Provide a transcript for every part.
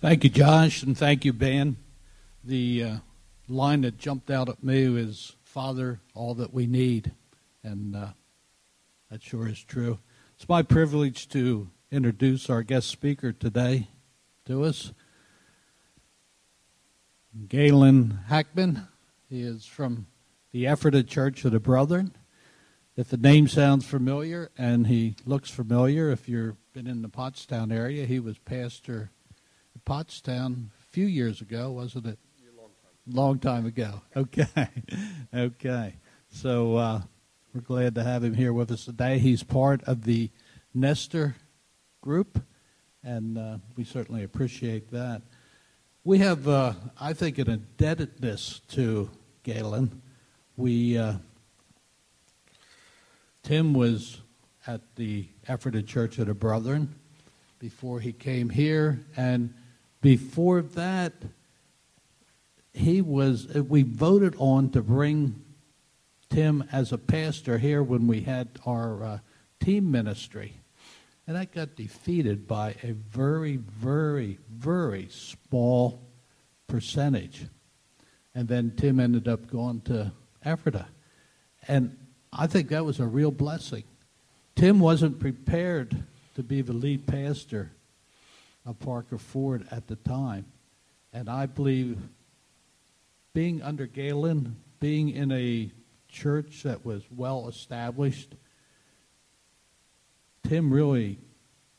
Thank you, Josh, and thank you, Ben. The uh, line that jumped out at me is Father, all that we need. And uh, that sure is true. It's my privilege to introduce our guest speaker today to us, Galen Hackman. He is from the Ephrata Church of the Brethren. If the name sounds familiar, and he looks familiar, if you've been in the Pottstown area, he was pastor Pottstown a few years ago, wasn't it? Long time ago. Okay. okay. So uh, we're glad to have him here with us today. He's part of the Nestor group, and uh, we certainly appreciate that. We have, uh, I think, an indebtedness to Galen. We, uh, Tim was at the Ephrata Church of the Brethren before he came here, and before that, he was, uh, we voted on to bring Tim as a pastor here when we had our uh, team ministry. And that got defeated by a very, very, very small percentage. And then Tim ended up going to Ephrata. And I think that was a real blessing. Tim wasn't prepared to be the lead pastor of Parker Ford at the time. And I believe being under Galen, being in a church that was well established, Tim really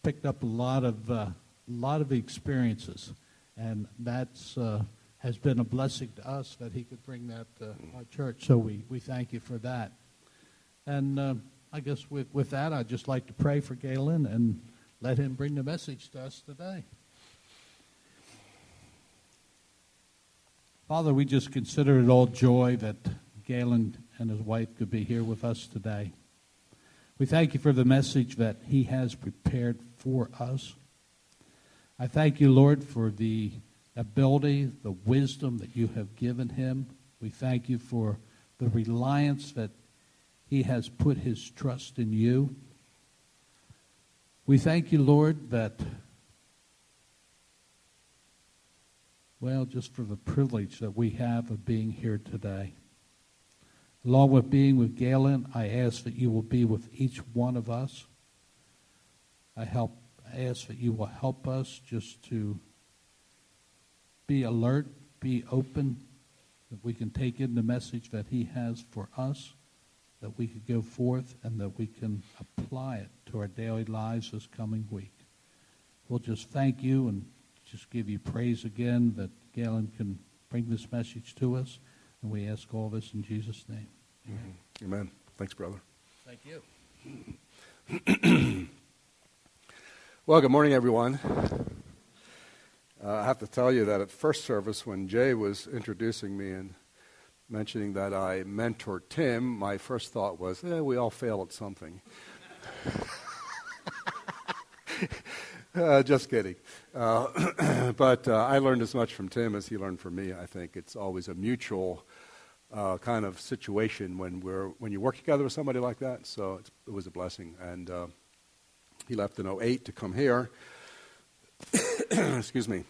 picked up a lot of uh, a lot of experiences, and that's uh, has been a blessing to us that he could bring that to our church. So we, we thank you for that. And uh, I guess with, with that, I'd just like to pray for Galen and let him bring the message to us today. Father, we just consider it all joy that Galen and his wife could be here with us today. We thank you for the message that he has prepared for us. I thank you, Lord, for the ability, the wisdom that you have given him. We thank you for the reliance that he has put his trust in you. We thank you, Lord, that Well, just for the privilege that we have of being here today. Along with being with Galen, I ask that you will be with each one of us. I help I ask that you will help us just to be alert, be open, that we can take in the message that he has for us, that we could go forth and that we can apply it to our daily lives this coming week. We'll just thank you and just give you praise again that Galen can bring this message to us. And we ask all of this in Jesus' name. Amen. Mm-hmm. Amen. Thanks, brother. Thank you. well, good morning, everyone. Uh, I have to tell you that at first service, when Jay was introducing me and mentioning that I mentored Tim, my first thought was, eh, we all fail at something. Uh, just kidding. Uh, but uh, I learned as much from Tim as he learned from me. I think it's always a mutual uh, kind of situation when we're when you work together with somebody like that. So it was a blessing. And uh, he left in 08 to come here. Excuse me.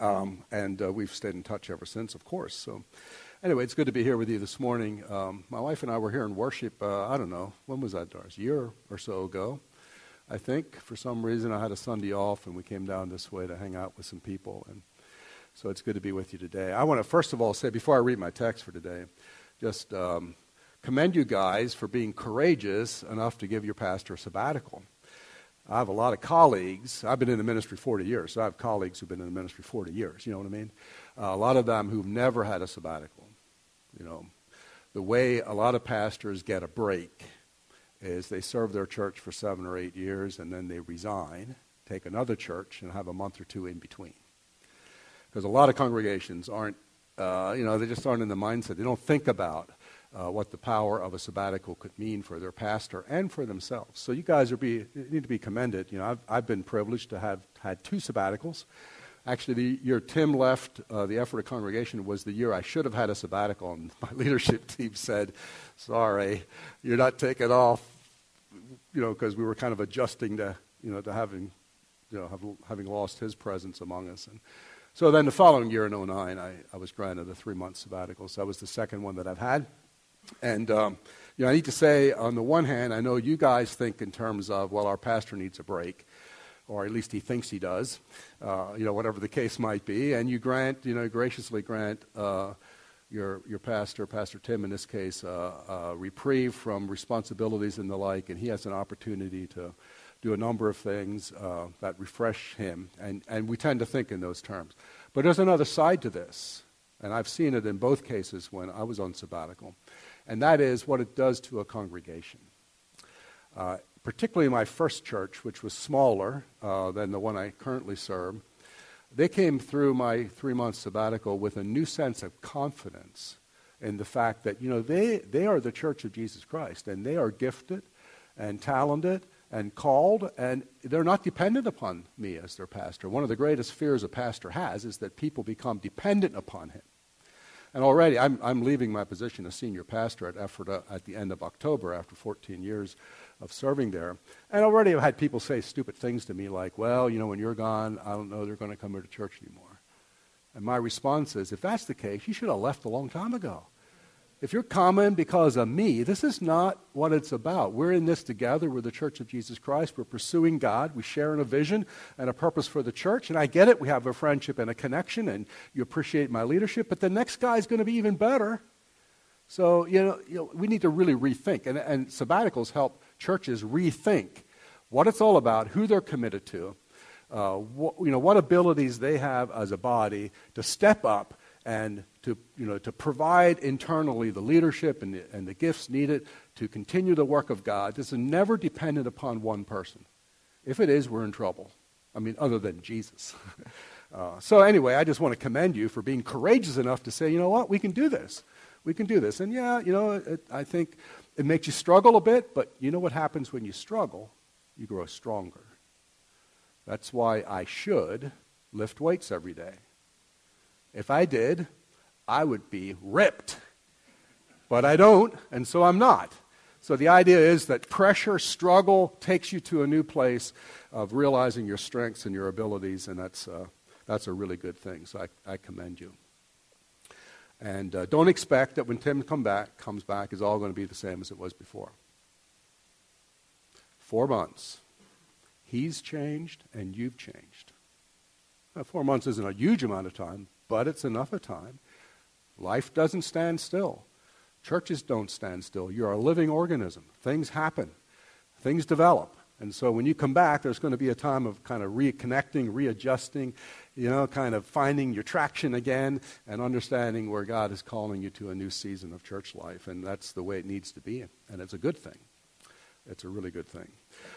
Um, and uh, we've stayed in touch ever since, of course. So anyway, it's good to be here with you this morning. Um, my wife and I were here in worship. I don't know when was that, Doris? A year or so ago. I think. For some reason, I had a Sunday off, and we came down this way to hang out with some people. And so it's good to be with you today. I want to first of all say, before I read my text for today, just um, commend you guys for being courageous enough to give your pastor a sabbatical. I have a lot of colleagues. I've been in the ministry 40 years, so I have colleagues who've been in the ministry 40 years. You know what I mean? Uh, a lot of them who've never had a sabbatical. You know, the way a lot of pastors get a break is they serve their church for seven or eight years and then they resign, take another church, and have a month or two in between. Because a lot of congregations aren't, uh, you know, they just aren't in the mindset. They don't think about uh, what the power of a sabbatical could mean for their pastor and for themselves. So you guys are be, need to be commended. You know, I've, I've been privileged to have had two sabbaticals. Actually, the year Tim left uh, the Ephrata congregation was the year I should have had a sabbatical, and my leadership team said, "Sorry, you're not taking off," you know, because we were kind of adjusting to, you know, to having you know, have, having lost his presence among us. And so then the following year in 09, I, I was granted a three month sabbatical. So that was the second one that I've had. And, um, you know, I need to say, on the one hand, I know you guys think in terms of, well, our pastor needs a break, or at least he thinks he does, uh, you know, whatever the case might be. And you grant, you know, graciously grant uh, your, your pastor, Pastor Tim in this case, uh, uh reprieve from responsibilities and the like, and he has an opportunity to do a number of things uh, that refresh him. And, and we tend to think in those terms. But there's another side to this, and I've seen it in both cases when I was on sabbatical, and that is what it does to a congregation. Particularly my first church, which was smaller uh, than the one I currently serve, they came through my three month sabbatical with a new sense of confidence in the fact that, you know, they, they are the church of Jesus Christ, and they are gifted and talented and called, and they're not dependent upon me as their pastor. One of the greatest fears a pastor has is that people become dependent upon him. And already, I'm, I'm leaving my position as senior pastor at Ephrata at the end of October after 14 years of serving there. And already I've had people say stupid things to me like, well, you know, when you're gone, I don't know they're going to come here to church anymore. And my response is, if that's the case, you should have left a long time ago. If you're coming because of me, this is not what it's about. We're in this together. We're the Church of Jesus Christ. We're pursuing God. We share in a vision and a purpose for the church. And I get it. We have a friendship and a connection, and you appreciate my leadership. But the next guy is going to be even better. So, you know, you know, we need to really rethink. And, and sabbaticals help churches rethink what it's all about, who they're committed to, uh, what, you know, what abilities they have as a body to step up and to, you know, to provide internally the leadership and the, and the gifts needed to continue the work of God. This is never dependent upon one person. If it is, we're in trouble. I mean, other than Jesus. uh, so, anyway, I just want to commend you for being courageous enough to say, you know what, we can do this. We can do this. And yeah, you know, it, I think it makes you struggle a bit, but you know what happens when you struggle? You grow stronger. That's why I should lift weights every day. If I did, I would be ripped. But I don't, and so I'm not. So the idea is that pressure, struggle takes you to a new place of realizing your strengths and your abilities, and that's, uh, that's a really good thing. So I, I commend you. And uh, don't expect that when Tim come back, comes back, is all going to be the same as it was before. Four months. He's changed and you've changed. Now, four months isn't a huge amount of time, but it's enough of time. Life doesn't stand still. Churches don't stand still. You're a living organism. Things happen, things develop. And so when you come back, there's going to be a time of kind of reconnecting, readjusting, you know, kind of finding your traction again and understanding where God is calling you to a new season of church life. And that's the way it needs to be. And it's a good thing. It's a really good thing.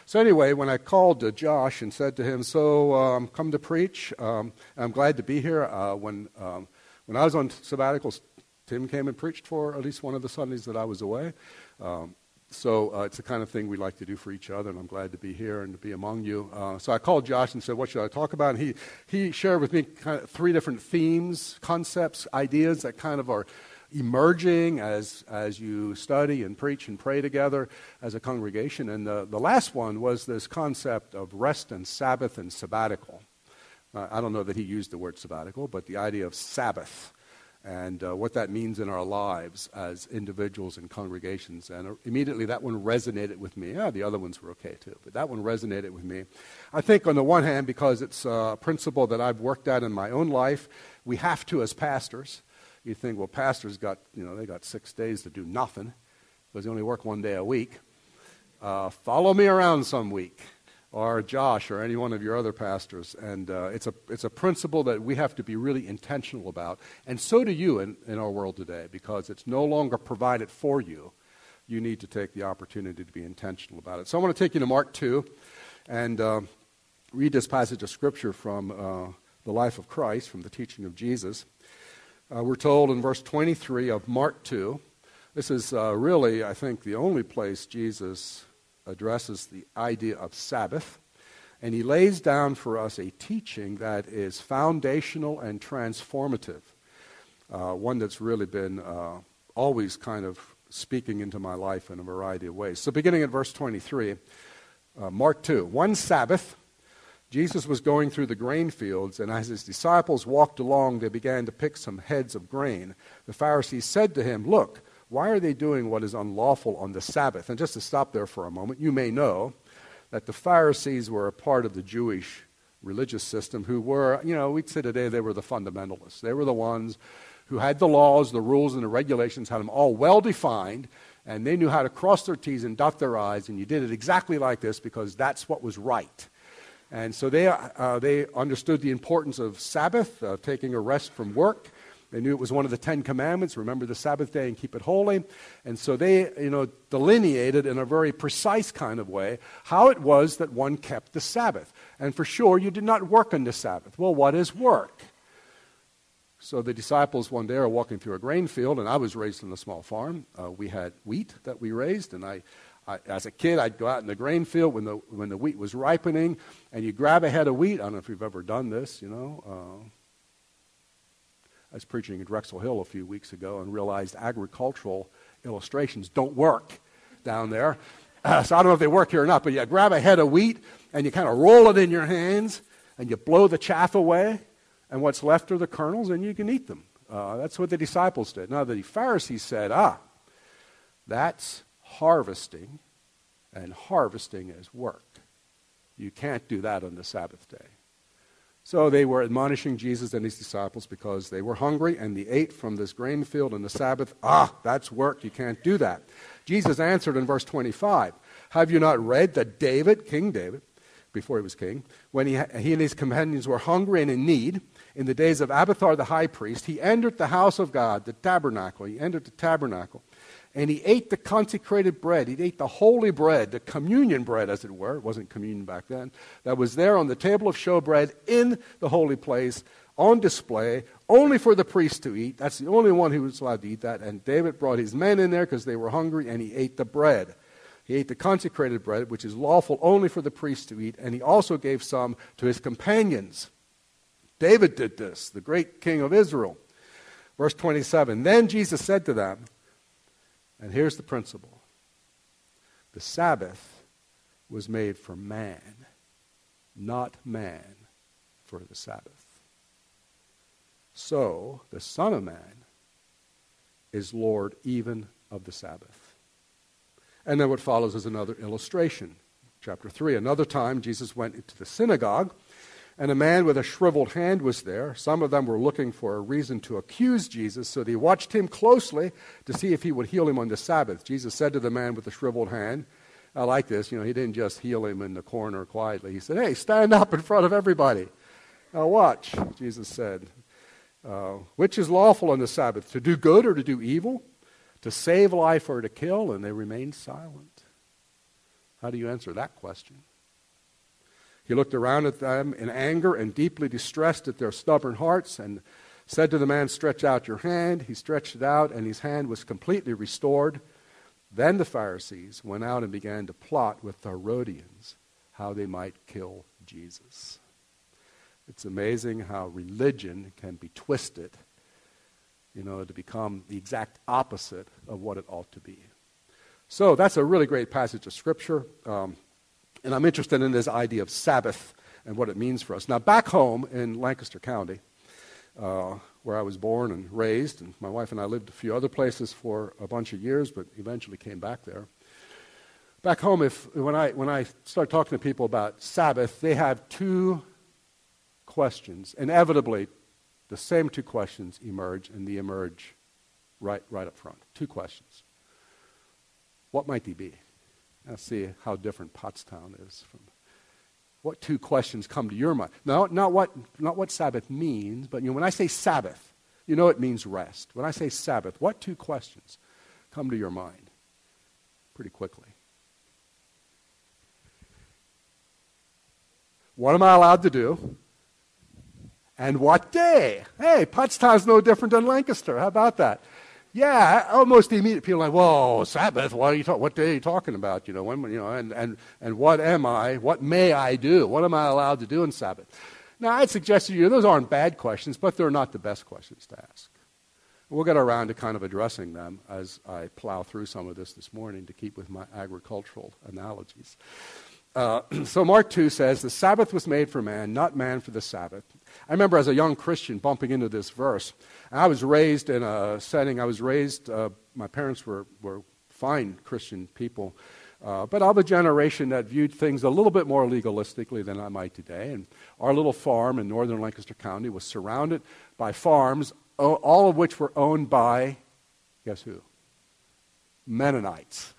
So, anyway, when I called uh, Josh and said to him, So, um, come to preach, um, I'm glad to be here. Uh, when, um, when I was on sabbaticals, Tim came and preached for at least one of the Sundays that I was away. Um, so, uh, it's the kind of thing we like to do for each other, and I'm glad to be here and to be among you. Uh, so, I called Josh and said, What should I talk about? And he, he shared with me kind of three different themes, concepts, ideas that kind of are emerging as, as you study and preach and pray together as a congregation. And the, the last one was this concept of rest and Sabbath and sabbatical. Uh, I don't know that he used the word sabbatical, but the idea of Sabbath and uh, what that means in our lives as individuals and congregations. And uh, immediately that one resonated with me. Yeah, the other ones were okay too, but that one resonated with me. I think, on the one hand, because it's a principle that I've worked out in my own life, we have to, as pastors, you think, well, pastors got, you know, they got six days to do nothing because they only work one day a week. Uh, follow me around some week, or Josh, or any one of your other pastors. And uh, it's, a, it's a principle that we have to be really intentional about. And so do you in, in our world today, because it's no longer provided for you. You need to take the opportunity to be intentional about it. So I want to take you to Mark 2 and uh, read this passage of Scripture from uh, the life of Christ, from the teaching of Jesus. Uh, we're told in verse 23 of Mark 2, this is uh, really, I think, the only place Jesus addresses the idea of Sabbath. And he lays down for us a teaching that is foundational and transformative, uh, one that's really been uh, always kind of speaking into my life in a variety of ways. So, beginning at verse 23, uh, Mark 2. One Sabbath, Jesus was going through the grain fields, and as his disciples walked along, they began to pick some heads of grain. The Pharisees said to him, Look, why are they doing what is unlawful on the Sabbath? And just to stop there for a moment, you may know that the Pharisees were a part of the Jewish religious system who were, you know, we'd say today they were the fundamentalists. They were the ones who had the laws, the rules, and the regulations, had them all well defined, and they knew how to cross their T's and dot their I's, and you did it exactly like this because that's what was right. And so they, uh, they understood the importance of Sabbath, uh, taking a rest from work. They knew it was one of the Ten Commandments remember the Sabbath day and keep it holy. And so they you know, delineated in a very precise kind of way how it was that one kept the Sabbath. And for sure, you did not work on the Sabbath. Well, what is work? So the disciples one day are walking through a grain field, and I was raised on a small farm. Uh, we had wheat that we raised, and I, I, as a kid, I'd go out in the grain field when the, when the wheat was ripening, and you grab a head of wheat. I don't know if you've ever done this, you know. Uh, I was preaching at Drexel Hill a few weeks ago and realized agricultural illustrations don't work down there. Uh, so I don't know if they work here or not, but you grab a head of wheat and you kind of roll it in your hands and you blow the chaff away and what's left are the kernels, and you can eat them. Uh, that's what the disciples did. Now, the Pharisees said, ah, that's harvesting, and harvesting is work. You can't do that on the Sabbath day. So they were admonishing Jesus and his disciples because they were hungry and they ate from this grain field on the Sabbath. Ah, that's work. You can't do that. Jesus answered in verse 25 Have you not read that David, King David, before he was king, when he, he and his companions were hungry and in need, in the days of Abiathar the high priest, he entered the house of God, the tabernacle. He entered the tabernacle. And he ate the consecrated bread. He ate the holy bread, the communion bread, as it were. It wasn't communion back then. That was there on the table of showbread in the holy place, on display, only for the priest to eat. That's the only one who was allowed to eat that. And David brought his men in there because they were hungry, and he ate the bread. He ate the consecrated bread, which is lawful only for the priest to eat, and he also gave some to his companions. David did this, the great king of Israel. Verse 27 Then Jesus said to them, and here's the principle the Sabbath was made for man, not man for the Sabbath. So the Son of Man is Lord even of the Sabbath. And then what follows is another illustration. Chapter 3. Another time, Jesus went into the synagogue and a man with a shriveled hand was there. Some of them were looking for a reason to accuse Jesus, so they watched him closely to see if he would heal him on the Sabbath. Jesus said to the man with the shriveled hand, I like this, you know, he didn't just heal him in the corner quietly. He said, Hey, stand up in front of everybody. Now watch, Jesus said. Uh, which is lawful on the Sabbath, to do good or to do evil, to save life or to kill? And they remained silent. How do you answer that question? He looked around at them in anger and deeply distressed at their stubborn hearts and said to the man, Stretch out your hand. He stretched it out, and his hand was completely restored. Then the Pharisees went out and began to plot with the Herodians how they might kill Jesus. It's amazing how religion can be twisted, you know, to become the exact opposite of what it ought to be. So that's a really great passage of Scripture. Um, and I'm interested in this idea of Sabbath and what it means for us. Now, back home in Lancaster County, uh, where I was born and raised, and my wife and I lived a few other places for a bunch of years, but eventually came back there. Back home, if, when, I, when I start talking to people about Sabbath, they have two questions. Inevitably, the same two questions emerge, and they emerge right, right up front. Two questions. What might they be? Now see how different Pottstown is from what two questions come to your mind. No, not what, not what Sabbath means, but you know, when I say Sabbath, you know it means rest. When I say Sabbath, what two questions come to your mind pretty quickly? What am I allowed to do? And what day? Hey, Pottstown's no different than Lancaster. How about that? Yeah, almost immediately people are like, "Whoa, Sabbath? What are you talking? What day are you talking about? You know, when, you know, and and and what am I? What may I do? What am I allowed to do in Sabbath?" Now, I'd suggest to you those aren't bad questions, but they're not the best questions to ask. We'll get around to kind of addressing them as I plow through some of this this morning to keep with my agricultural analogies. Uh, so Mark 2 says, The Sabbath was made for man, not man for the Sabbath. I remember as a young Christian bumping into this verse. I was raised in a setting, I was raised, uh, my parents were, were fine Christian people, uh, but of a generation that viewed things a little bit more legalistically than I might today. And our little farm in northern Lancaster County was surrounded by farms, all of which were owned by, guess who? Mennonites.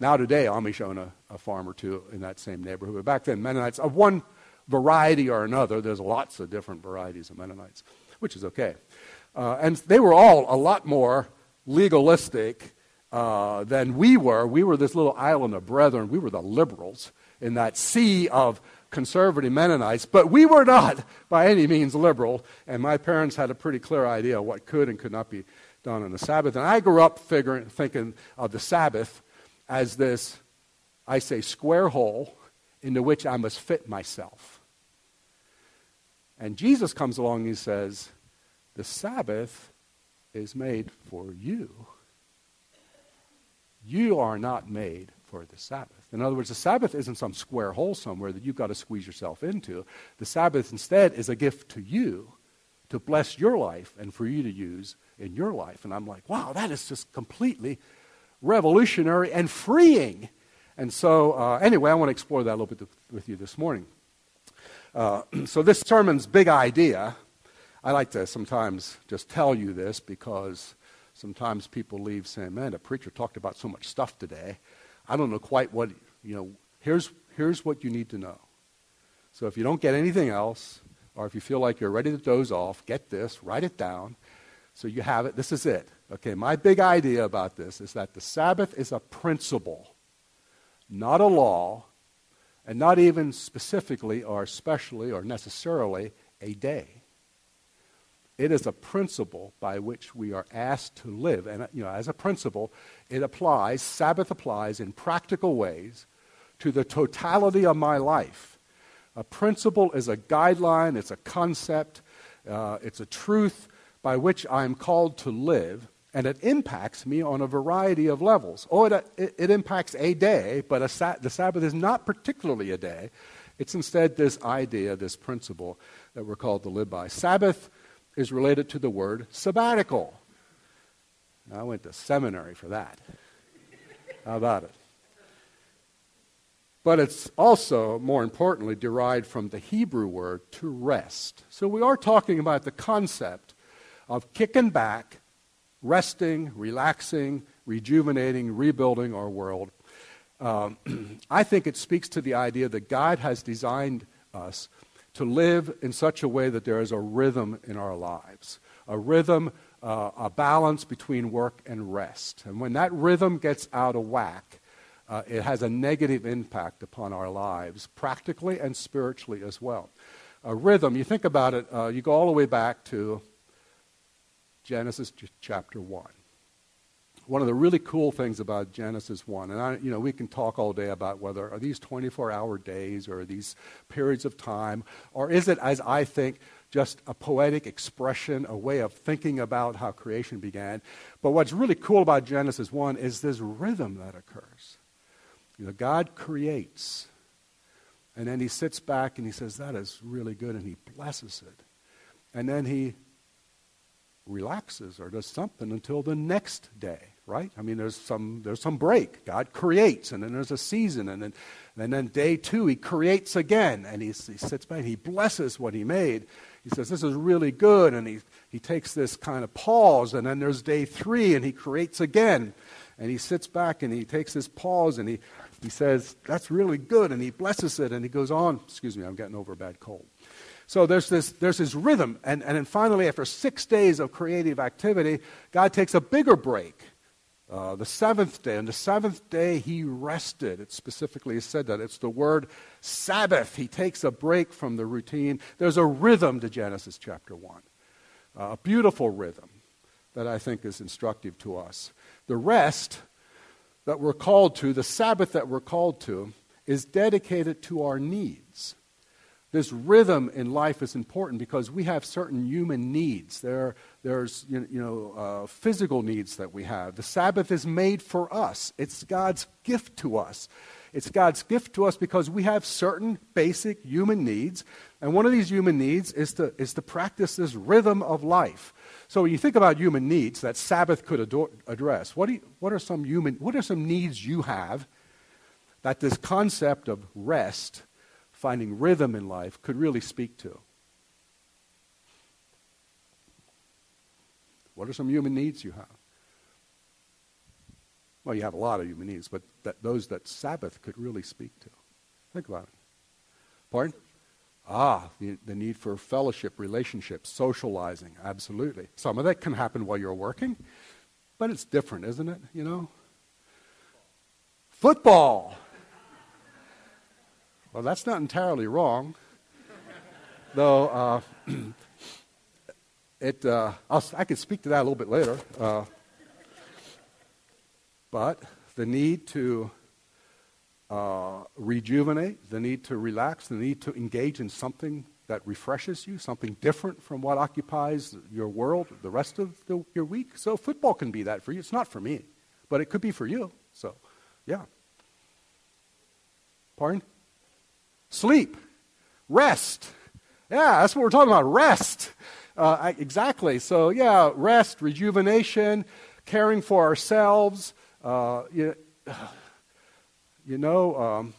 Now, today, Amish own a, a farm or two in that same neighborhood. But back then, Mennonites, of one variety or another, there's lots of different varieties of Mennonites, which is okay. Uh, and they were all a lot more legalistic uh, than we were. We were this little island of brethren. We were the liberals in that sea of conservative Mennonites, but we were not by any means liberal, and my parents had a pretty clear idea what could and could not be done on the Sabbath. And I grew up figuring, thinking of the Sabbath as this, I say, square hole into which I must fit myself. And Jesus comes along and he says, The Sabbath is made for you. You are not made for the Sabbath. In other words, the Sabbath isn't some square hole somewhere that you've got to squeeze yourself into. The Sabbath instead is a gift to you to bless your life and for you to use in your life. And I'm like, wow, that is just completely revolutionary and freeing. And so, uh, anyway, I want to explore that a little bit with you this morning. Uh, so, this sermon's big idea, I like to sometimes just tell you this because sometimes people leave saying, man, the preacher talked about so much stuff today. I don't know quite what, you know, here's, here's what you need to know. So, if you don't get anything else, or if you feel like you're ready to doze off, get this, write it down. So you have it. This is it. Okay, my big idea about this is that the Sabbath is a principle, not a law, and not even specifically or especially or necessarily a day. It is a principle by which we are asked to live. And, you know, as a principle, it applies, Sabbath applies in practical ways to the totality of my life. A principle is a guideline, it's a concept, uh, it's a truth by which I'm called to live and it impacts me on a variety of levels. Oh, it, it, it impacts a day, but a the Sabbath is not particularly a day. It's instead this idea, this principle that we're called to live by. Sabbath is related to the word sabbatical. Now, I went to seminary for that. How about it? But it's also, more importantly, derived from the Hebrew word to rest. So we are talking about the concept of kicking back resting, relaxing, rejuvenating, rebuilding our world. Um, I think it speaks to the idea that God has designed us to live in such a way that there is a rhythm in our lives, a rhythm, uh, a balance between work and rest. And when that rhythm gets out of whack, uh, it has a negative impact upon our lives, practically and spiritually as well. A rhythm, you think about it, uh, you go all the way back to Genesis chapter 1. One of the really cool things about Genesis 1, and I, you know, we can talk all day about whether are these 24 hour days or these periods of time, or is it, as I think, just a poetic expression, a way of thinking about how creation began. But what's really cool about Genesis 1 is this rhythm that occurs. You know, God creates, and then he sits back and he says, That is really good, and he blesses it. And then he relaxes or does something until the next day, right? I mean, there's some, there's some break. God creates, and then there's a season, and then, and then day two, he creates again, and he, he sits back, and he blesses what he made. He says, This is really good, and he, he takes this kind of pause, and then there's day three, and he creates again. And he sits back and he takes this pause and he, he says, That's really good, and he blesses it, and he goes on. Excuse me, I'm getting over a bad cold. So there's this, there's this rhythm. And, and then finally, after six days of creative activity, God takes a bigger break. Uh, the seventh day. And the seventh day, he rested. It specifically said that. It's the word Sabbath. He takes a break from the routine. There's a rhythm to Genesis chapter 1, uh, a beautiful rhythm that I think is instructive to us. The rest that we're called to, the Sabbath that we're called to, is dedicated to our needs. This rhythm in life is important because we have certain human needs. There, there's you know, uh, physical needs that we have. The Sabbath is made for us, it's God's gift to us. It's God's gift to us because we have certain basic human needs. And one of these human needs is to, is to practice this rhythm of life. So when you think about human needs that Sabbath could ador- address, what, you, what, are some human, what are some needs you have that this concept of rest, finding rhythm in life, could really speak to? What are some human needs you have? Well, you have a lot of human needs, but that, those that Sabbath could really speak to. Think about it. Pardon? Ah, the, the need for fellowship, relationships, socializing, absolutely. Some of that can happen while you're working, but it's different, isn't it? You know? Football. Well, that's not entirely wrong, though. Uh, it, uh, i could speak to that a little bit later. Uh, but the need to uh, rejuvenate, the need to relax, the need to engage in something that refreshes you, something different from what occupies your world the rest of the, your week. So football can be that for you. It's not for me, but it could be for you. So, yeah. Pardon? Sleep. Rest. Yeah, that's what we're talking about. Rest. Uh, exactly. So, yeah, rest, rejuvenation, caring for ourselves. Uh, you, you know, um,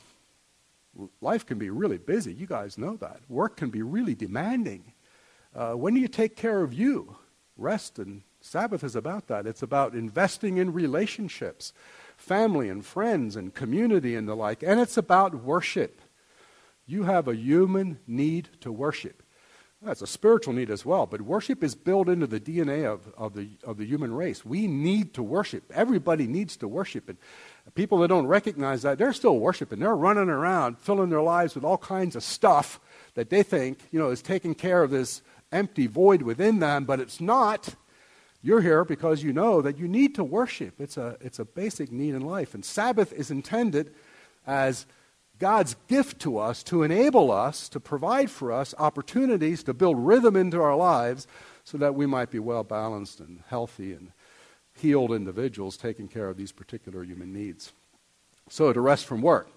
life can be really busy. You guys know that. Work can be really demanding. Uh, when do you take care of you? Rest and Sabbath is about that. It's about investing in relationships, family and friends and community and the like. And it's about worship. You have a human need to worship. That's a spiritual need as well, but worship is built into the DNA of, of, the, of the human race. We need to worship. Everybody needs to worship. And people that don't recognize that, they're still worshiping. They're running around, filling their lives with all kinds of stuff that they think, you know, is taking care of this empty void within them, but it's not. You're here because you know that you need to worship. It's a, it's a basic need in life. And Sabbath is intended as God's gift to us to enable us, to provide for us opportunities to build rhythm into our lives so that we might be well balanced and healthy and healed individuals taking care of these particular human needs. So, to rest from work.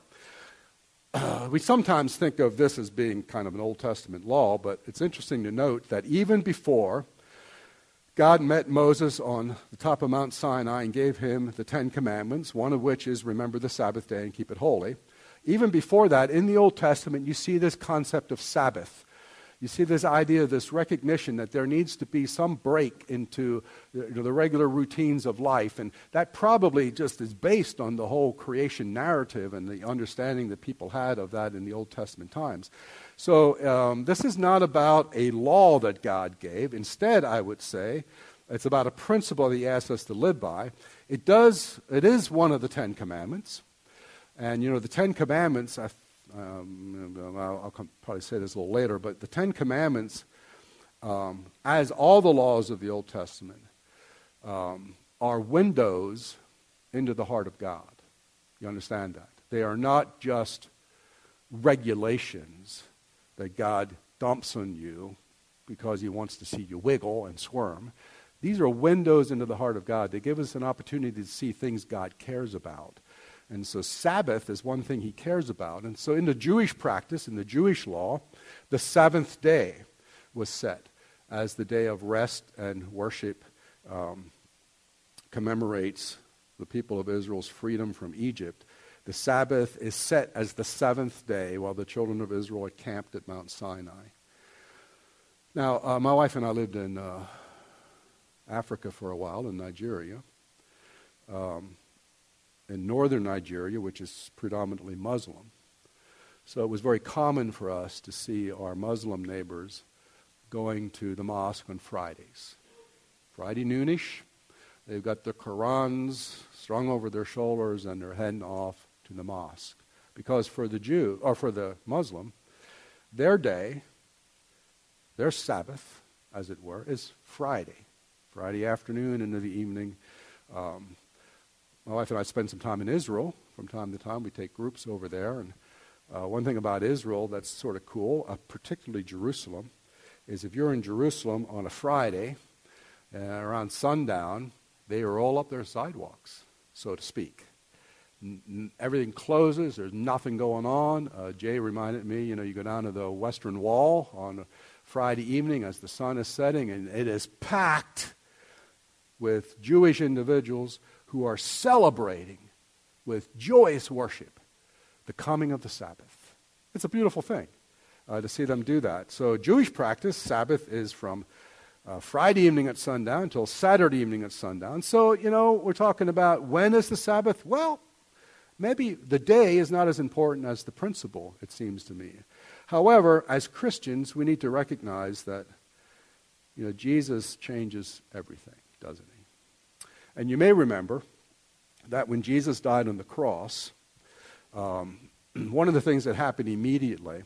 Uh, we sometimes think of this as being kind of an Old Testament law, but it's interesting to note that even before God met Moses on the top of Mount Sinai and gave him the Ten Commandments, one of which is remember the Sabbath day and keep it holy. Even before that, in the Old Testament, you see this concept of Sabbath. You see this idea, this recognition that there needs to be some break into the, regular routines of life. And that probably just is based on the whole creation narrative and the understanding that people had of that in the Old Testament times. So um, this is not about a law that God gave. Instead, I would say, it's about a principle that He asks us to live by. It, does, it is one of the Ten Commandments. And, you know, the Ten Commandments, I, um, I'll, I'll, probably say this a little later, but the Ten Commandments, um, as all the laws of the Old Testament, um, are windows into the heart of God. You understand that? They are not just regulations that God dumps on you because he wants to see you wiggle and squirm. These are windows into the heart of God. They give us an opportunity to see things God cares about. And so Sabbath is one thing he cares about. And so in the Jewish practice, in the Jewish law, the seventh day was set as the day of rest and worship, um, commemorates the people of Israel's freedom from Egypt. The Sabbath is set as the seventh day while the children of Israel are camped at Mount Sinai. Now, uh, my wife and I lived in uh, Africa for a while, in Nigeria. Um, in northern Nigeria, which is predominantly Muslim. So it was very common for us to see our Muslim neighbors going to the mosque on Fridays. Friday noonish, they've got their Qurans strung over their shoulders and they're heading off to the mosque. Because for the Jew, or for the Muslim, their day, their Sabbath, as it were, is Friday. Friday afternoon into the evening. Um, my wife and I spend some time in Israel from time to time. We take groups over there. And uh, one thing about Israel that's sort of cool, uh, particularly Jerusalem, is if you're in Jerusalem on a Friday uh, around sundown, they are all up their sidewalks, so to speak. N- everything closes. There's nothing going on. Uh, Jay reminded me, you know, you go down to the Western Wall on a Friday evening as the sun is setting, and it is packed with Jewish individuals who are celebrating with joyous worship the coming of the Sabbath. It's a beautiful thing uh, to see them do that. So, Jewish practice, Sabbath is from uh, Friday evening at sundown until Saturday evening at sundown. So, you know, we're talking about when is the Sabbath? Well, maybe the day is not as important as the principle, it seems to me. However, as Christians, we need to recognize that, you know, Jesus changes everything, doesn't he? And you may remember that when Jesus died on the cross, um, one of the things that happened immediately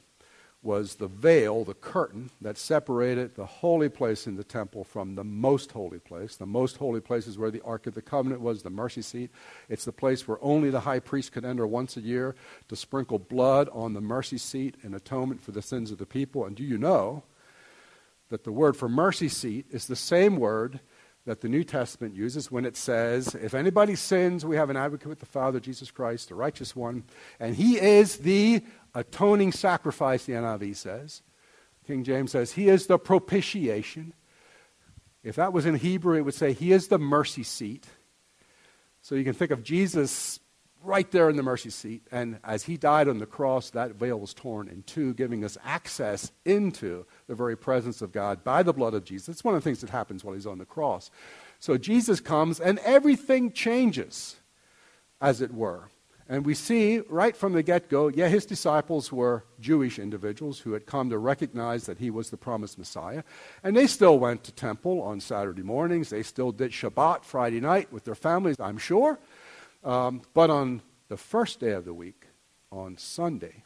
was the veil, the curtain that separated the holy place in the temple from the most holy place. The most holy place is where the Ark of the Covenant was, the mercy seat. It's the place where only the high priest could enter once a year to sprinkle blood on the mercy seat in atonement for the sins of the people. And do you know that the word for mercy seat is the same word that the New Testament uses when it says, If anybody sins, we have an advocate with the Father, Jesus Christ, the righteous one, and he is the atoning sacrifice, the NIV says. King James says, He is the propitiation. If that was in Hebrew, it would say, He is the mercy seat. So you can think of Jesus right there in the mercy seat. And as He died on the cross, that veil was torn in two, giving us access into the very presence of God by the blood of Jesus. It's one of the things that happens while He's on the cross. So Jesus comes, and everything changes, as it were. And we see right from the get go, yeah, his disciples were Jewish individuals who had come to recognize that he was the promised Messiah. And they still went to temple on Saturday mornings. They still did Shabbat Friday night with their families, I'm sure. Um, but on the first day of the week, on Sunday,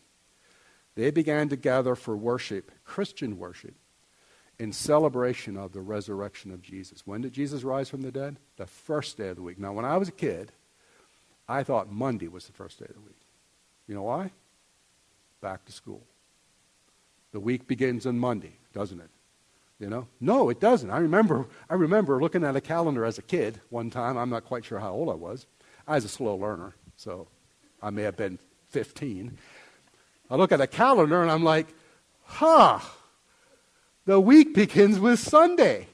they began to gather for worship, Christian worship, in celebration of the resurrection of Jesus. When did Jesus rise from the dead? The first day of the week. Now, when I was a kid, I thought Monday was the first day of the week. You know why? Back to school. The week begins on Monday, doesn't it? You know? No, it doesn't. I remember I remember looking at a calendar as a kid one time. I'm not quite sure how old I was. I was a slow learner, so I may have been 15. I look at a calendar and I'm like, huh, the week begins with Sunday.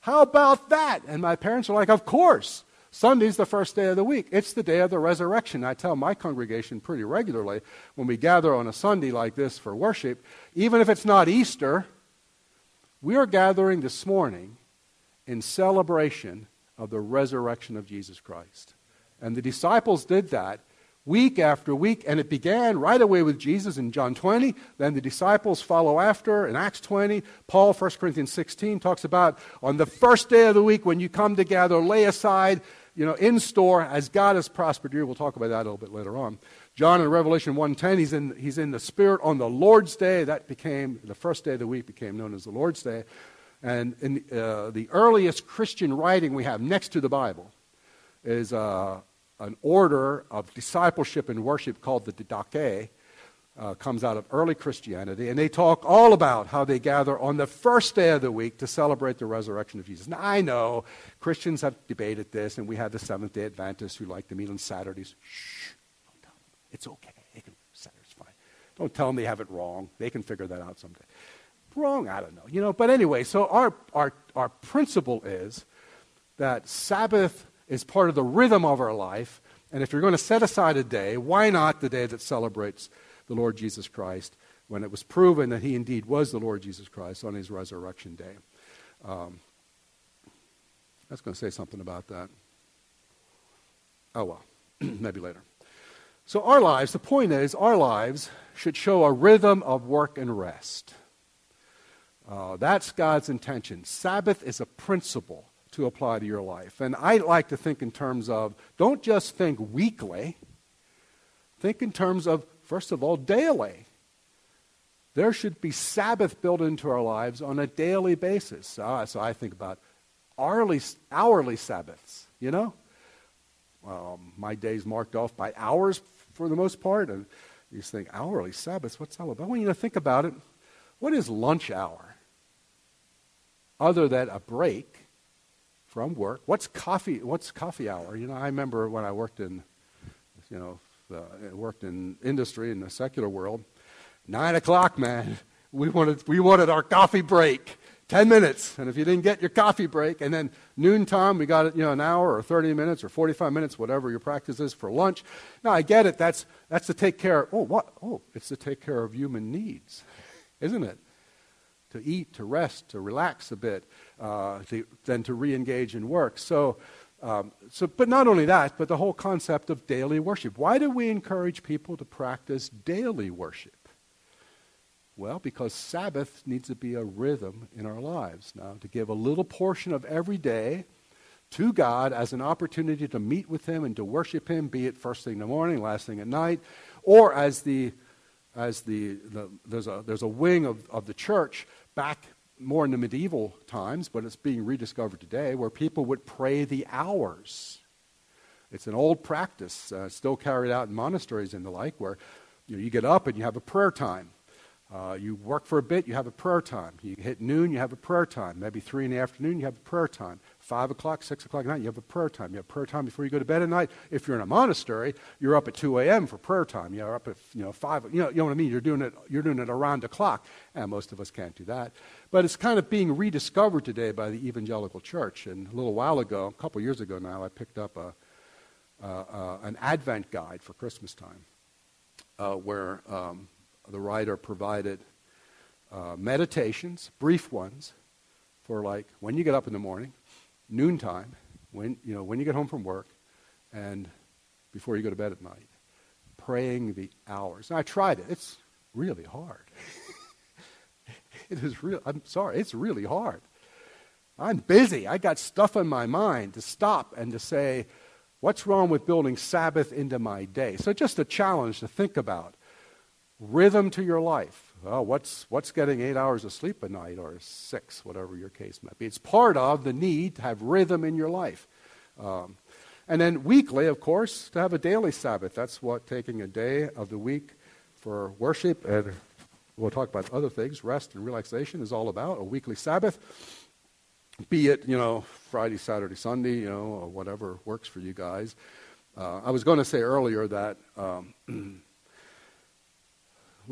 How about that? And my parents are like, of course. Sunday's the first day of the week. It's the day of the resurrection. I tell my congregation pretty regularly when we gather on a Sunday like this for worship, even if it's not Easter, we are gathering this morning in celebration of the resurrection of Jesus Christ. And the disciples did that week after week, and it began right away with Jesus in John 20. Then the disciples follow after in Acts 20. Paul, 1 Corinthians 16, talks about on the first day of the week when you come together, lay aside you know, in store as God has prospered you. We'll talk about that a little bit later on. John in Revelation 1.10, he's in, he's in the Spirit on the Lord's Day. That became, the first day of the week became known as the Lord's Day. And in, uh, the earliest Christian writing we have next to the Bible is uh, an order of discipleship and worship called the Didache, uh, comes out of early Christianity, and they talk all about how they gather on the first day of the week to celebrate the resurrection of Jesus. Now, I know Christians have debated this, and we have the Seventh day Adventists who like to meet on Saturdays. Shh, don't tell them. It's okay. They can, Saturday's fine. Don't tell them they have it wrong. They can figure that out someday. Wrong? I don't know. You know, but anyway, so our, our, our principle is that Sabbath is part of the rhythm of our life, and if you're going to set aside a day, why not the day that celebrates the Lord Jesus Christ when it was proven that he indeed was the Lord Jesus Christ on his resurrection day. Um, I was going to say something about that. Oh, well, maybe later. So, our lives, the point is, our lives should show a rhythm of work and rest. Uh, that's God's intention. Sabbath is a principle to apply to your life. And I like to think in terms of don't just think weekly, think in terms of First of all, daily. There should be Sabbath built into our lives on a daily basis. Uh, so I think about hourly, hourly Sabbaths, you know? Um, my day's marked off by hours for the most part. And you think, hourly Sabbaths, what's all about? Well, you know, think about it. What is lunch hour? Other than a break from work. What's coffee, what's coffee hour? You know, I remember when I worked in you know, uh, worked in industry in the secular world. Nine o'clock, man, we wanted, we wanted our coffee break. 10 minutes. And if you didn't get your coffee break, and then noontime, we got you know, an hour or 30 minutes or 45 minutes, whatever your practice is for lunch. Now, I get it. That's, that's to take care of, oh, what? Oh, it's to take care of human needs, isn't it? To eat, to rest, to relax a bit, uh, to, then to re engage in work. So, um, so, but not only that, but the whole concept of daily worship. Why do we encourage people to practice daily worship? Well, because Sabbath needs to be a rhythm in our lives. Now, to give a little portion of every day to God as an opportunity to meet with Him and to worship Him, be it first thing in the morning, last thing at night, or as the as the, the there's a there's a wing of, of the church back more in the medieval times, but it's being rediscovered today, where people would pray the hours. It's an old practice, uh, still carried out in monasteries and the like, where you, know, you get up and you have a prayer time. Uh, you work for a bit, you have a prayer time. You hit noon, you have a prayer time. Maybe three in the afternoon, you have a prayer time. Five o'clock, six o'clock at night, you have a prayer time. You have prayer time before you go to bed at night. If you're in a monastery, you're up at 2 a.m. for prayer time. You're up at you know five. You know, you know what I mean? You're doing it. You're doing it around the clock, and most of us can't do that. But it's kind of being rediscovered today by the evangelical church. And a little while ago, a couple years ago now, I picked up a, uh, uh, an Advent guide for Christmas time, uh, where um, the writer provided uh, meditations, brief ones, for like when you get up in the morning, noontime, when you know when you get home from work, and before you go to bed at night, praying the hours. And I tried it. It's really hard. it is real. I'm sorry. It's really hard. I'm busy. I got stuff in my mind to stop and to say, what's wrong with building Sabbath into my day? So just a challenge to think about rhythm to your life. What's, what's getting eight hours of sleep a night or six, whatever your case might be? It's part of the need to have rhythm in your life. Um, and then weekly, of course, to have a daily Sabbath. That's what taking a day of the week for worship and we'll talk about other things, rest and relaxation is all about, a weekly Sabbath. Be it, you know, Friday, Saturday, Sunday, you know, whatever works for you guys. Uh, I was going to say earlier that um,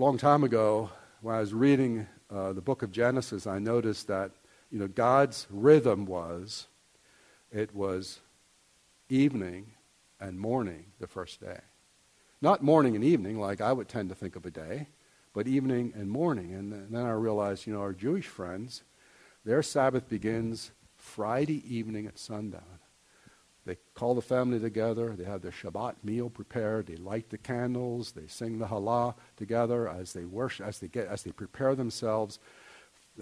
long time ago, when I was reading uh, the book of Genesis, I noticed that you know God's rhythm was it was evening and morning the first day. Not morning and evening like I would tend to think of a day, but evening and morning. And then I realized, you know, our Jewish friends, their Sabbath begins Friday evening at sundown. They call the family together. They have their Shabbat meal prepared. They light the candles. They sing the Hallel together as they worship, as they get, as they prepare themselves,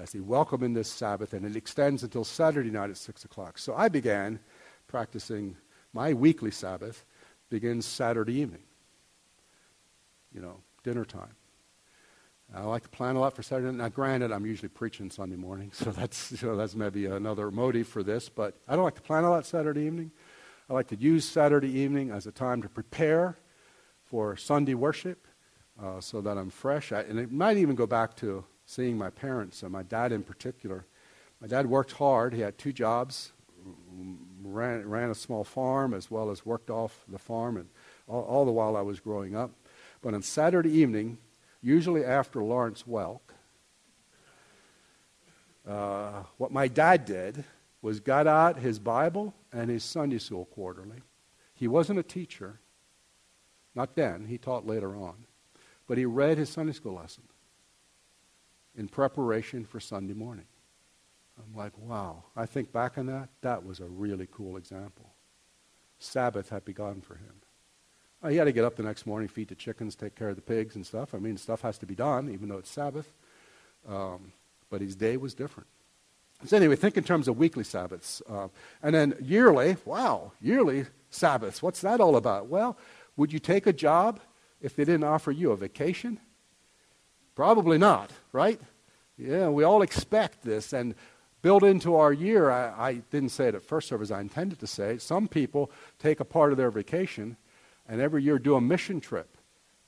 as they welcome in this Sabbath, and it extends until Saturday night at six o'clock. So I began practicing my weekly Sabbath. Begins Saturday evening. You know, dinner time. I like to plan a lot for Saturday. Now, granted, I'm usually preaching Sunday morning, so that's so that's maybe another motive for this. But I don't like to plan a lot Saturday evening. I like to use Saturday evening as a time to prepare for Sunday worship uh, so that I'm fresh. I, and it might even go back to seeing my parents, and my dad in particular. My dad worked hard. He had two jobs, ran, ran a small farm as well as worked off the farm, and all, all the while I was growing up. But on Saturday evening, usually after Lawrence Welk, uh, what my dad did was got out his Bible and his Sunday school quarterly. He wasn't a teacher. Not then. He taught later on. But he read his Sunday school lesson in preparation for Sunday morning. I'm like, wow. I think back on that, that was a really cool example. Sabbath had begun for him. Uh, he had to get up the next morning, feed the chickens, take care of the pigs and stuff. I mean, stuff has to be done, even though it's Sabbath. Um, but his day was different. So anyway, think in terms of weekly Sabbaths. Uh, and then yearly, wow, yearly Sabbaths. What's that all about? Well, would you take a job if they didn't offer you a vacation? Probably not, right? Yeah, we all expect this. And built into our year, I, I didn't say it at first service, I intended to say, some people take a part of their vacation and every year do a mission trip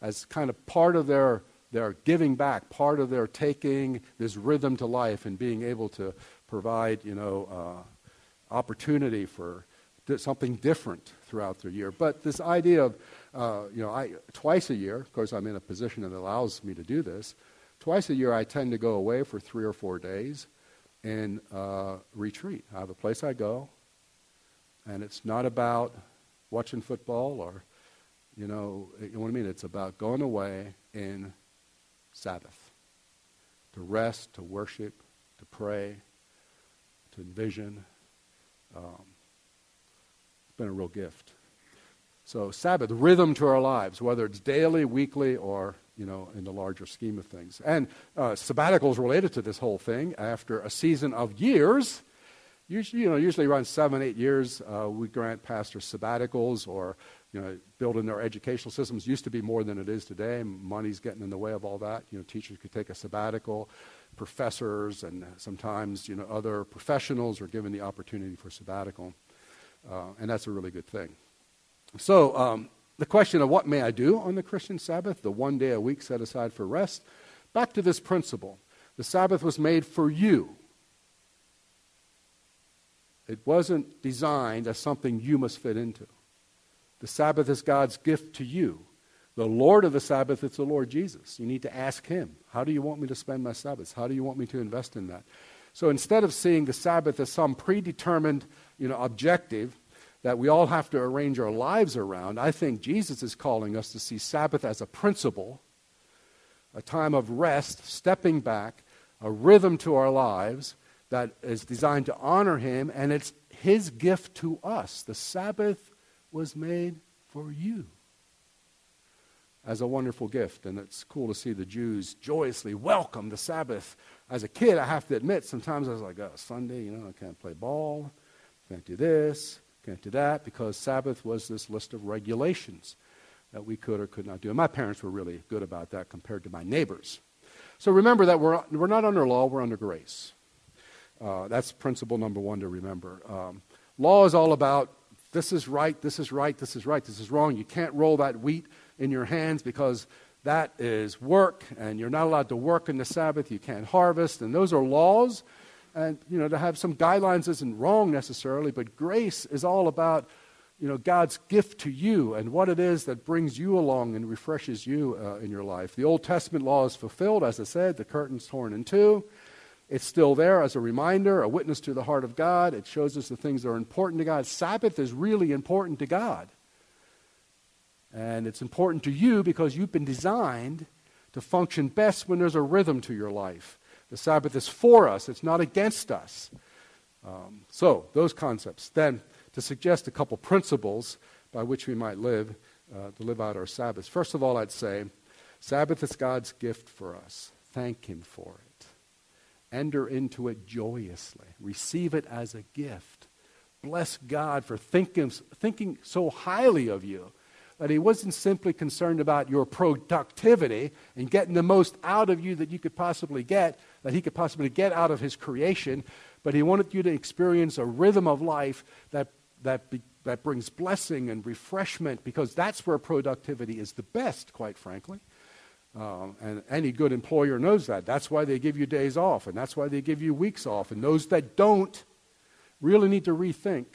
as kind of part of their, their giving back, part of their taking this rhythm to life and being able to provide, you know, uh, opportunity for something different throughout the year. But this idea of, uh, you know, I, twice a year, of course, I'm in a position that allows me to do this. Twice a year, I tend to go away for three or four days and uh, retreat. I have a place I go, and it's not about watching football or, you know, you know what I mean? It's about going away in Sabbath to rest, to worship, to pray, to envision. Um, it's been a real gift. So Sabbath, rhythm to our lives, whether it's daily, weekly, or you know, in the larger scheme of things. And uh, sabbaticals related to this whole thing. After a season of years, usually, you know, usually around seven, eight years, uh, we grant pastors sabbaticals or you know, building their educational systems used to be more than it is today. Money's getting in the way of all that. You know, teachers could take a sabbatical, professors and sometimes you know other professionals are given the opportunity for sabbatical, uh, and that's a really good thing. So um, the question of what may I do on the Christian Sabbath, the one day a week set aside for rest, back to this principle: the Sabbath was made for you. It wasn't designed as something you must fit into. The Sabbath is God's gift to you. The Lord of the Sabbath, it's the Lord Jesus. You need to ask Him, How do you want me to spend my Sabbaths? How do you want me to invest in that? So instead of seeing the Sabbath as some predetermined you know, objective that we all have to arrange our lives around, I think Jesus is calling us to see Sabbath as a principle, a time of rest, stepping back, a rhythm to our lives that is designed to honor Him, and it's His gift to us. The Sabbath was made for you as a wonderful gift. And it's cool to see the Jews joyously welcome the Sabbath. As a kid, I have to admit, sometimes I was like, oh, Sunday, you know, I can't play ball, can't do this, can't do that, because Sabbath was this list of regulations that we could or could not do. And my parents were really good about that compared to my neighbors. So remember that we're, we're not under law, we're under grace. Uh, that's principle number one to remember. Um, law is all about this is right, this is right, this is right, this is wrong. You can't roll that wheat in your hands because that is work, and you're not allowed to work in the Sabbath. You can't harvest, and those are laws. And you know, to have some guidelines isn't wrong necessarily, but grace is all about you know God's gift to you and what it is that brings you along and refreshes you uh, in your life. The Old Testament law is fulfilled, as I said. The curtain's torn in two. It's still there as a reminder, a witness to the heart of God. It shows us the things that are important to God. Sabbath is really important to God. And it's important to you because you've been designed to function best when there's a rhythm to your life. The Sabbath is for us, it's not against us. Um, so, those concepts. Then, to suggest a couple principles by which we might live, uh, to live out our Sabbath. First of all, I'd say Sabbath is God's gift for us. Thank Him for it. Enter into it joyously. Receive it as a gift. Bless God for thinking, thinking so highly of you that He wasn't simply concerned about your productivity and getting the most out of you that you could possibly get, that He could possibly get out of His creation, but He wanted you to experience a rhythm of life that, that, be, that brings blessing and refreshment because that's where productivity is the best, quite frankly. Um, and any good employer knows that. That's why they give you days off, and that's why they give you weeks off. And those that don't really need to rethink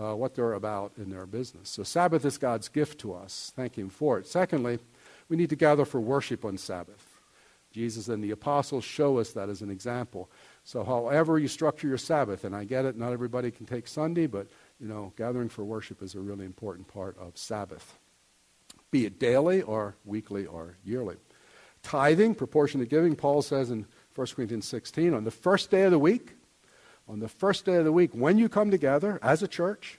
uh, what they're about in their business. So, Sabbath is God's gift to us. Thank Him for it. Secondly, we need to gather for worship on Sabbath. Jesus and the apostles show us that as an example. So, however you structure your Sabbath, and I get it, not everybody can take Sunday, but you know, gathering for worship is a really important part of Sabbath be it daily or weekly or yearly. Tithing, proportionate giving, Paul says in 1 Corinthians 16, on the first day of the week, on the first day of the week, when you come together as a church,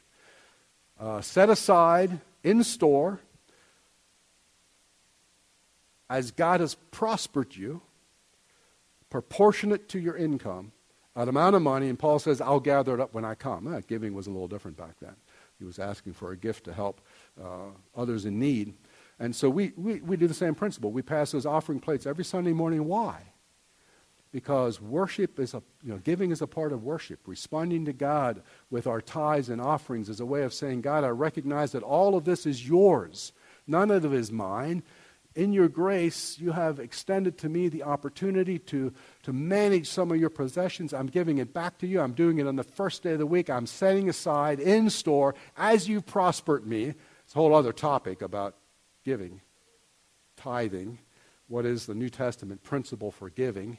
uh, set aside in store as God has prospered you, proportionate to your income, an amount of money, and Paul says, I'll gather it up when I come. Uh, giving was a little different back then. He was asking for a gift to help uh, others in need. And so we, we, we do the same principle. We pass those offering plates every Sunday morning. Why? Because worship is a, you know, giving is a part of worship. Responding to God with our tithes and offerings is a way of saying, God, I recognize that all of this is yours. None of it is mine. in your grace, you have extended to me the opportunity to, to manage some of your possessions. I'm giving it back to you. I'm doing it on the first day of the week. I'm setting aside in store as you've prospered me. It's a whole other topic about giving, tithing. What is the New Testament principle for giving?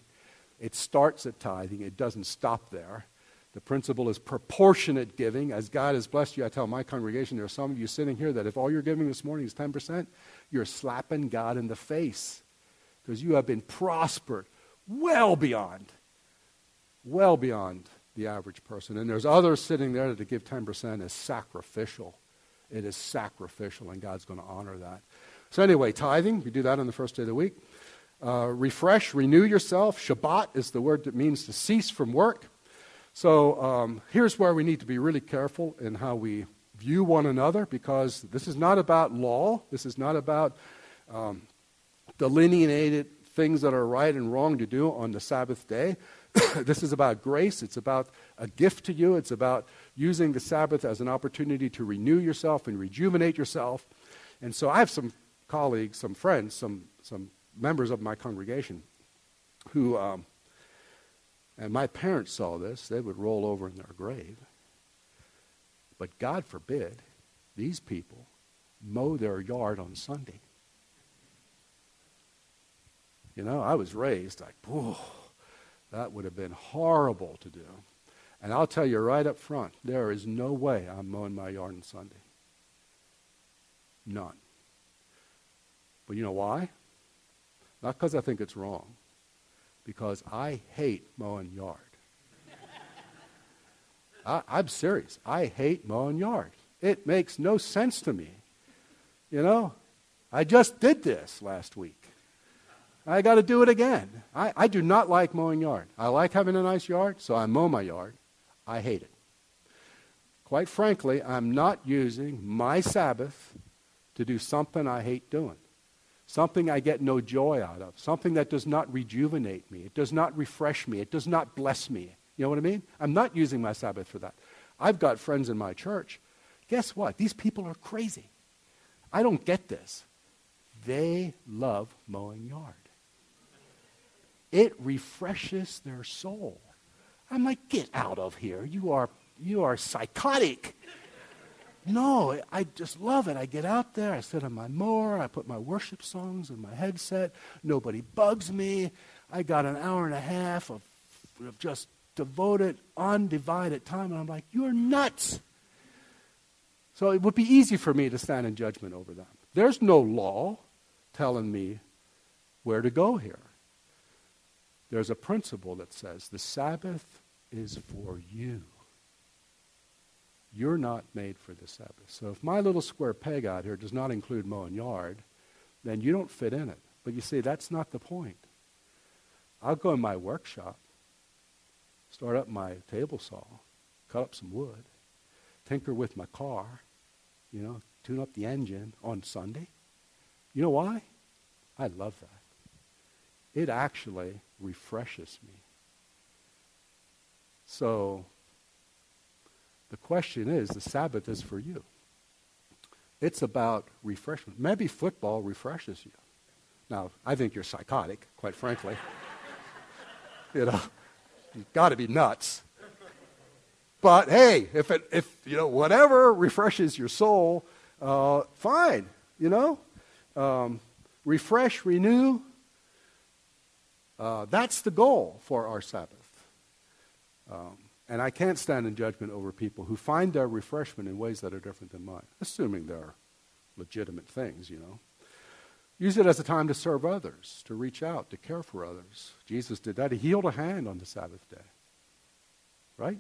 It starts at tithing, it doesn't stop there. The principle is proportionate giving. As God has blessed you, I tell my congregation, there are some of you sitting here that if all you're giving this morning is 10%, you're slapping God in the face because you have been prospered well beyond, well beyond the average person. And there's others sitting there that to give 10% is sacrificial. It is sacrificial, and God's going to honor that. So, anyway, tithing, we do that on the first day of the week. Uh, refresh, renew yourself. Shabbat is the word that means to cease from work. So um, here's where we need to be really careful in how we view one another because this is not about law. This is not about um, delineated things that are right and wrong to do on the Sabbath day. this is about grace. It's about a gift to you. It's about using the Sabbath as an opportunity to renew yourself and rejuvenate yourself. And so I have some colleagues, some friends, some, some members of my congregation who um, and my parents saw this, they would roll over in their grave. But God forbid these people mow their yard on Sunday. You know, I was raised like, whoa, that would have been horrible to do. And I'll tell you right up front, there is no way I'm mowing my yard on Sunday. None. But you know why? Not because I think it's wrong because I hate mowing yard. I, I'm serious. I hate mowing yard. It makes no sense to me. You know, I just did this last week. I got to do it again. I, I do not like mowing yard. I like having a nice yard, so I mow my yard. I hate it. Quite frankly, I'm not using my Sabbath to do something I hate doing something I get no joy out of, something that does not rejuvenate me, it does not refresh me, it does not bless me. You know what I mean? I'm not using my Sabbath for that. I've got friends in my church. Guess what? These people are crazy. I don't get this. They love mowing yard. It refreshes their soul. I'm like, get out of here. You are, you are psychotic. No, I just love it. I get out there, I sit on my mower, I put my worship songs in my headset. Nobody bugs me. I got an hour and a half of, of just devoted, undivided time, and I'm like, you're nuts. So it would be easy for me to stand in judgment over them. There's no law telling me where to go here. There's a principle that says the Sabbath is for you. You're not made for the Sabbath. So if my little square peg out here does not include mowing yard, then you don't fit in it. But you see, that's not the point. I'll go in my workshop, start up my table saw, cut up some wood, tinker with my car, you know, tune up the engine on Sunday. You know why? I love that. It actually refreshes me. So the question is the Sabbath is for you. It's about refreshment. Maybe football refreshes you. Now, I think you're psychotic, quite frankly. you know, you've got to be nuts. But hey, if it, if you know whatever refreshes your soul, uh, fine. You know, um, refresh, renew. Uh, that's the goal for our Sabbath. Um, and I can't stand in judgment over people who find their refreshment in ways that are different than mine, assuming they're legitimate things, you know. Use it as a time to serve others, to reach out, to care for others. Jesus did that. He healed a hand on the Sabbath day. Right?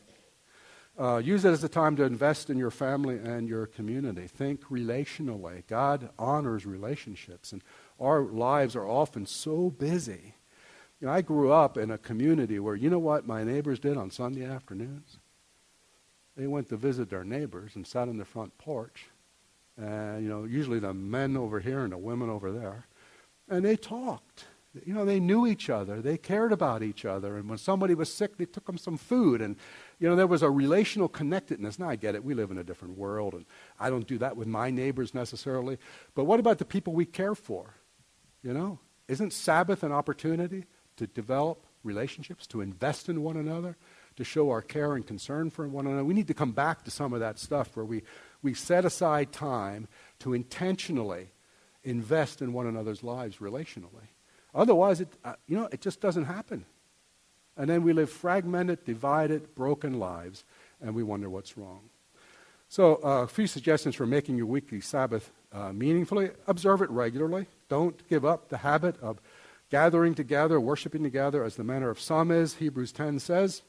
Uh, use it as a time to invest in your family and your community. Think relationally. God honors relationships, and our lives are often so busy you know, I grew up in a community where, you know what my neighbors did on Sunday afternoons? They went to visit their neighbors and sat on the front porch. And, you know, usually the men over here and the women over there. And they talked. You know, they knew each other. They cared about each other. And when somebody was sick, they took them some food. And, you know, there was a relational connectedness. Now, I get it. We live in a different world. And I don't do that with my neighbors necessarily. But what about the people we care for? You know? Isn't Sabbath an opportunity to develop relationships, to invest in one another, to show our care and concern for one another? We need to come back to some of that stuff where we, we set aside time to intentionally invest in one another's lives relationally. Otherwise, it, uh, you know, it just doesn't happen. And then we live fragmented, divided, broken lives, and we wonder what's wrong. So, uh, a few suggestions for making your weekly Sabbath uh, meaningfully. Observe it regularly. Don't give up the habit of gathering together, worshiping together, as the manner of some is. Hebrews 10 says.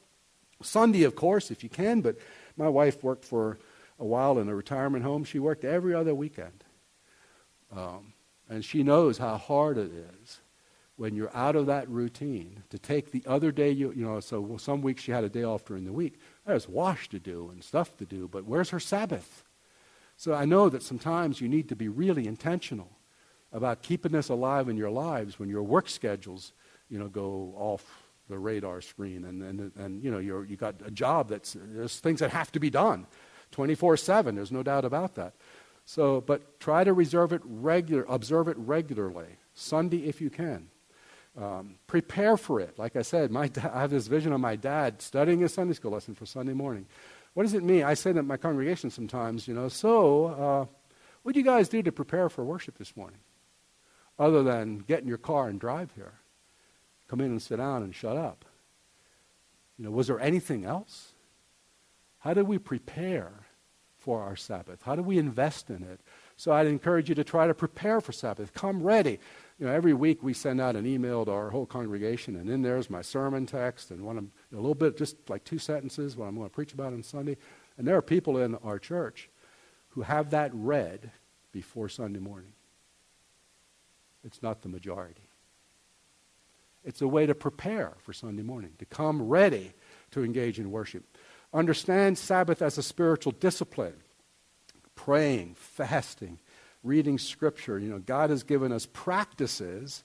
Sunday, of course, if you can, but my wife worked for a while in a retirement home. She worked every other weekend. Um, and she knows how hard it is when you're out of that routine to take the other day you, you know so some weeks she had a day off during the week there's wash to do and stuff to do but where's her sabbath so i know that sometimes you need to be really intentional about keeping this alive in your lives when your work schedules you know go off the radar screen and and, and you know you're you got a job that's there's things that have to be done 24/7 there's no doubt about that so but try to reserve it regular observe it regularly sunday if you can um, prepare for it. Like I said, my da- I have this vision of my dad studying his Sunday school lesson for Sunday morning. What does it mean? I say that my congregation sometimes, you know, so uh, what do you guys do to prepare for worship this morning? Other than get in your car and drive here. Come in and sit down and shut up. You know, was there anything else? How do we prepare for our Sabbath? How do we invest in it? So I'd encourage you to try to prepare for Sabbath. Come ready you know, every week we send out an email to our whole congregation, and in there's my sermon text and one a little bit, just like two sentences, what I'm going to preach about on Sunday. And there are people in our church who have that read before Sunday morning. It's not the majority. It's a way to prepare for Sunday morning, to come ready to engage in worship. Understand Sabbath as a spiritual discipline, praying, fasting, reading Scripture. You know, God has given us practices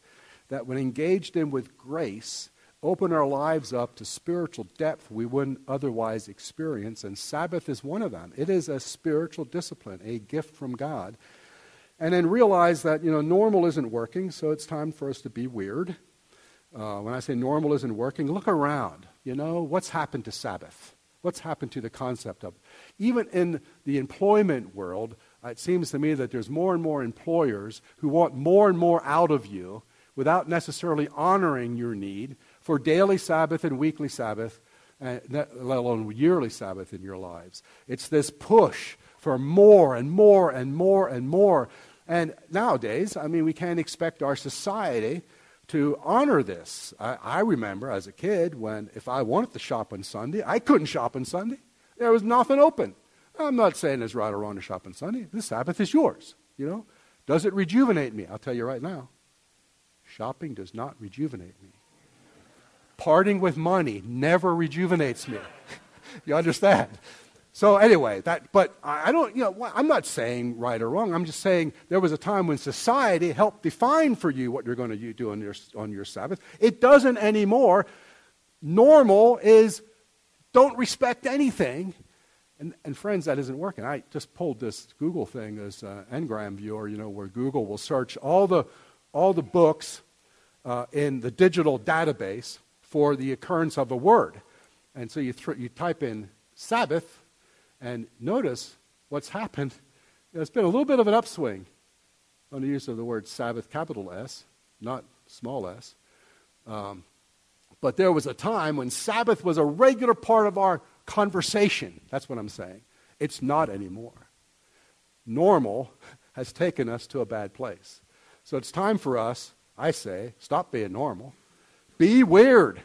that, when engaged in with grace, open our lives up to spiritual depth we wouldn't otherwise experience. And Sabbath is one of them. It is a spiritual discipline, a gift from God. And then realize that, you know, normal isn't working, so it's time for us to be weird. Uh, when I say normal isn't working, look around. You know, what's happened to Sabbath? What's happened to the concept of Even in the employment world, it seems to me that there's more and more employers who want more and more out of you without necessarily honoring your need for daily Sabbath and weekly Sabbath, uh, let alone yearly Sabbath in your lives. It's this push for more and more and more and more. And nowadays, I mean, we can't expect our society to honor this. I, I, remember as a kid when if I wanted to shop on Sunday, I couldn't shop on Sunday. There was nothing open. I'm not saying it's right or wrong to shop on Sunday. The Sabbath is yours. You know, does it rejuvenate me? I'll tell you right now. Shopping does not rejuvenate me. Parting with money never rejuvenates me. you understand? So anyway, that but I don't you know I'm not saying right or wrong. I'm just saying there was a time when society helped define for you what you're going to do on your on your Sabbath. It doesn't anymore. Normal is don't respect anything and, and friends, that isn't working. I just pulled this Google thing as an Ngram viewer, you know, where Google will search all the, all the books uh, in the digital database for the occurrence of a word. And so you, th- you type in Sabbath, and notice what's happened. There's been a little bit of an upswing on the use of the word Sabbath, capital S, not small s. Um, but there was a time when Sabbath was a regular part of our conversation. That's what I'm saying. It's not anymore. Normal has taken us to a bad place. So it's time for us, I say, stop being normal. Be weird.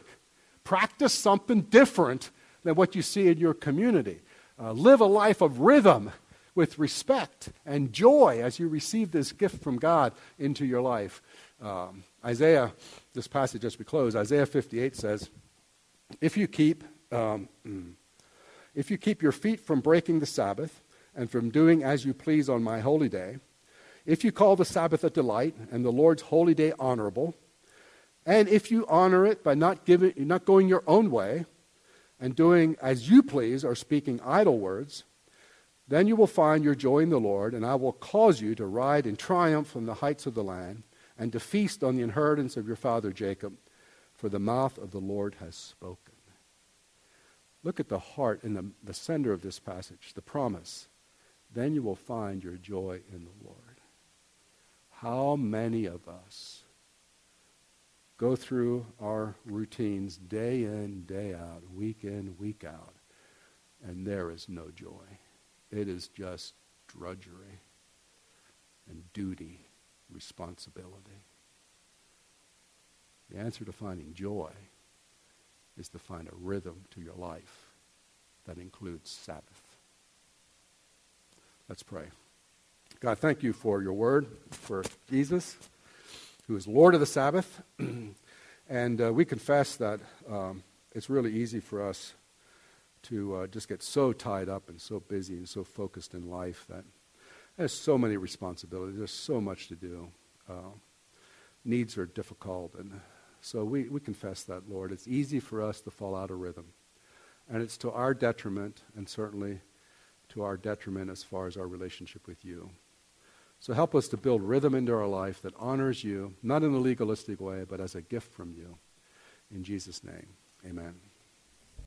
Practice something different than what you see in your community. Uh, live a life of rhythm with respect and joy as you receive this gift from God into your life. Um, Isaiah, this passage as we close, Isaiah 58 says, If you keep, um, mm, if you keep your feet from breaking the Sabbath and from doing as you please on my holy day, if you call the Sabbath a delight and the Lord's holy day honorable, and if you honor it by not, giving, not going your own way and doing as you please or speaking idle words, then you will find your joy in the Lord, and I will cause you to ride in triumph from the heights of the land, and to feast on the inheritance of your father Jacob, for the mouth of the Lord has spoken. Look at the heart in the, the center of this passage, the promise. Then you will find your joy in the Lord. How many of us go through our routines day in, day out, week in, week out, and there is no joy? It is just drudgery and duty, responsibility. The answer to finding joy is to find a rhythm to your life that includes Sabbath. Let's pray. God, thank you for your word, for Jesus, who is Lord of the Sabbath. and uh, we confess that um, it's really easy for us to uh, just get so tied up and so busy and so focused in life that there's so many responsibilities. There's so much to do. Uh, needs are difficult. And so we, we confess that, Lord. It's easy for us to fall out of rhythm. And it's to our detriment, and certainly to our detriment as far as our relationship with you. So help us to build rhythm into our life that honors you, not in a legalistic way, but as a gift from you. In Jesus' name, amen.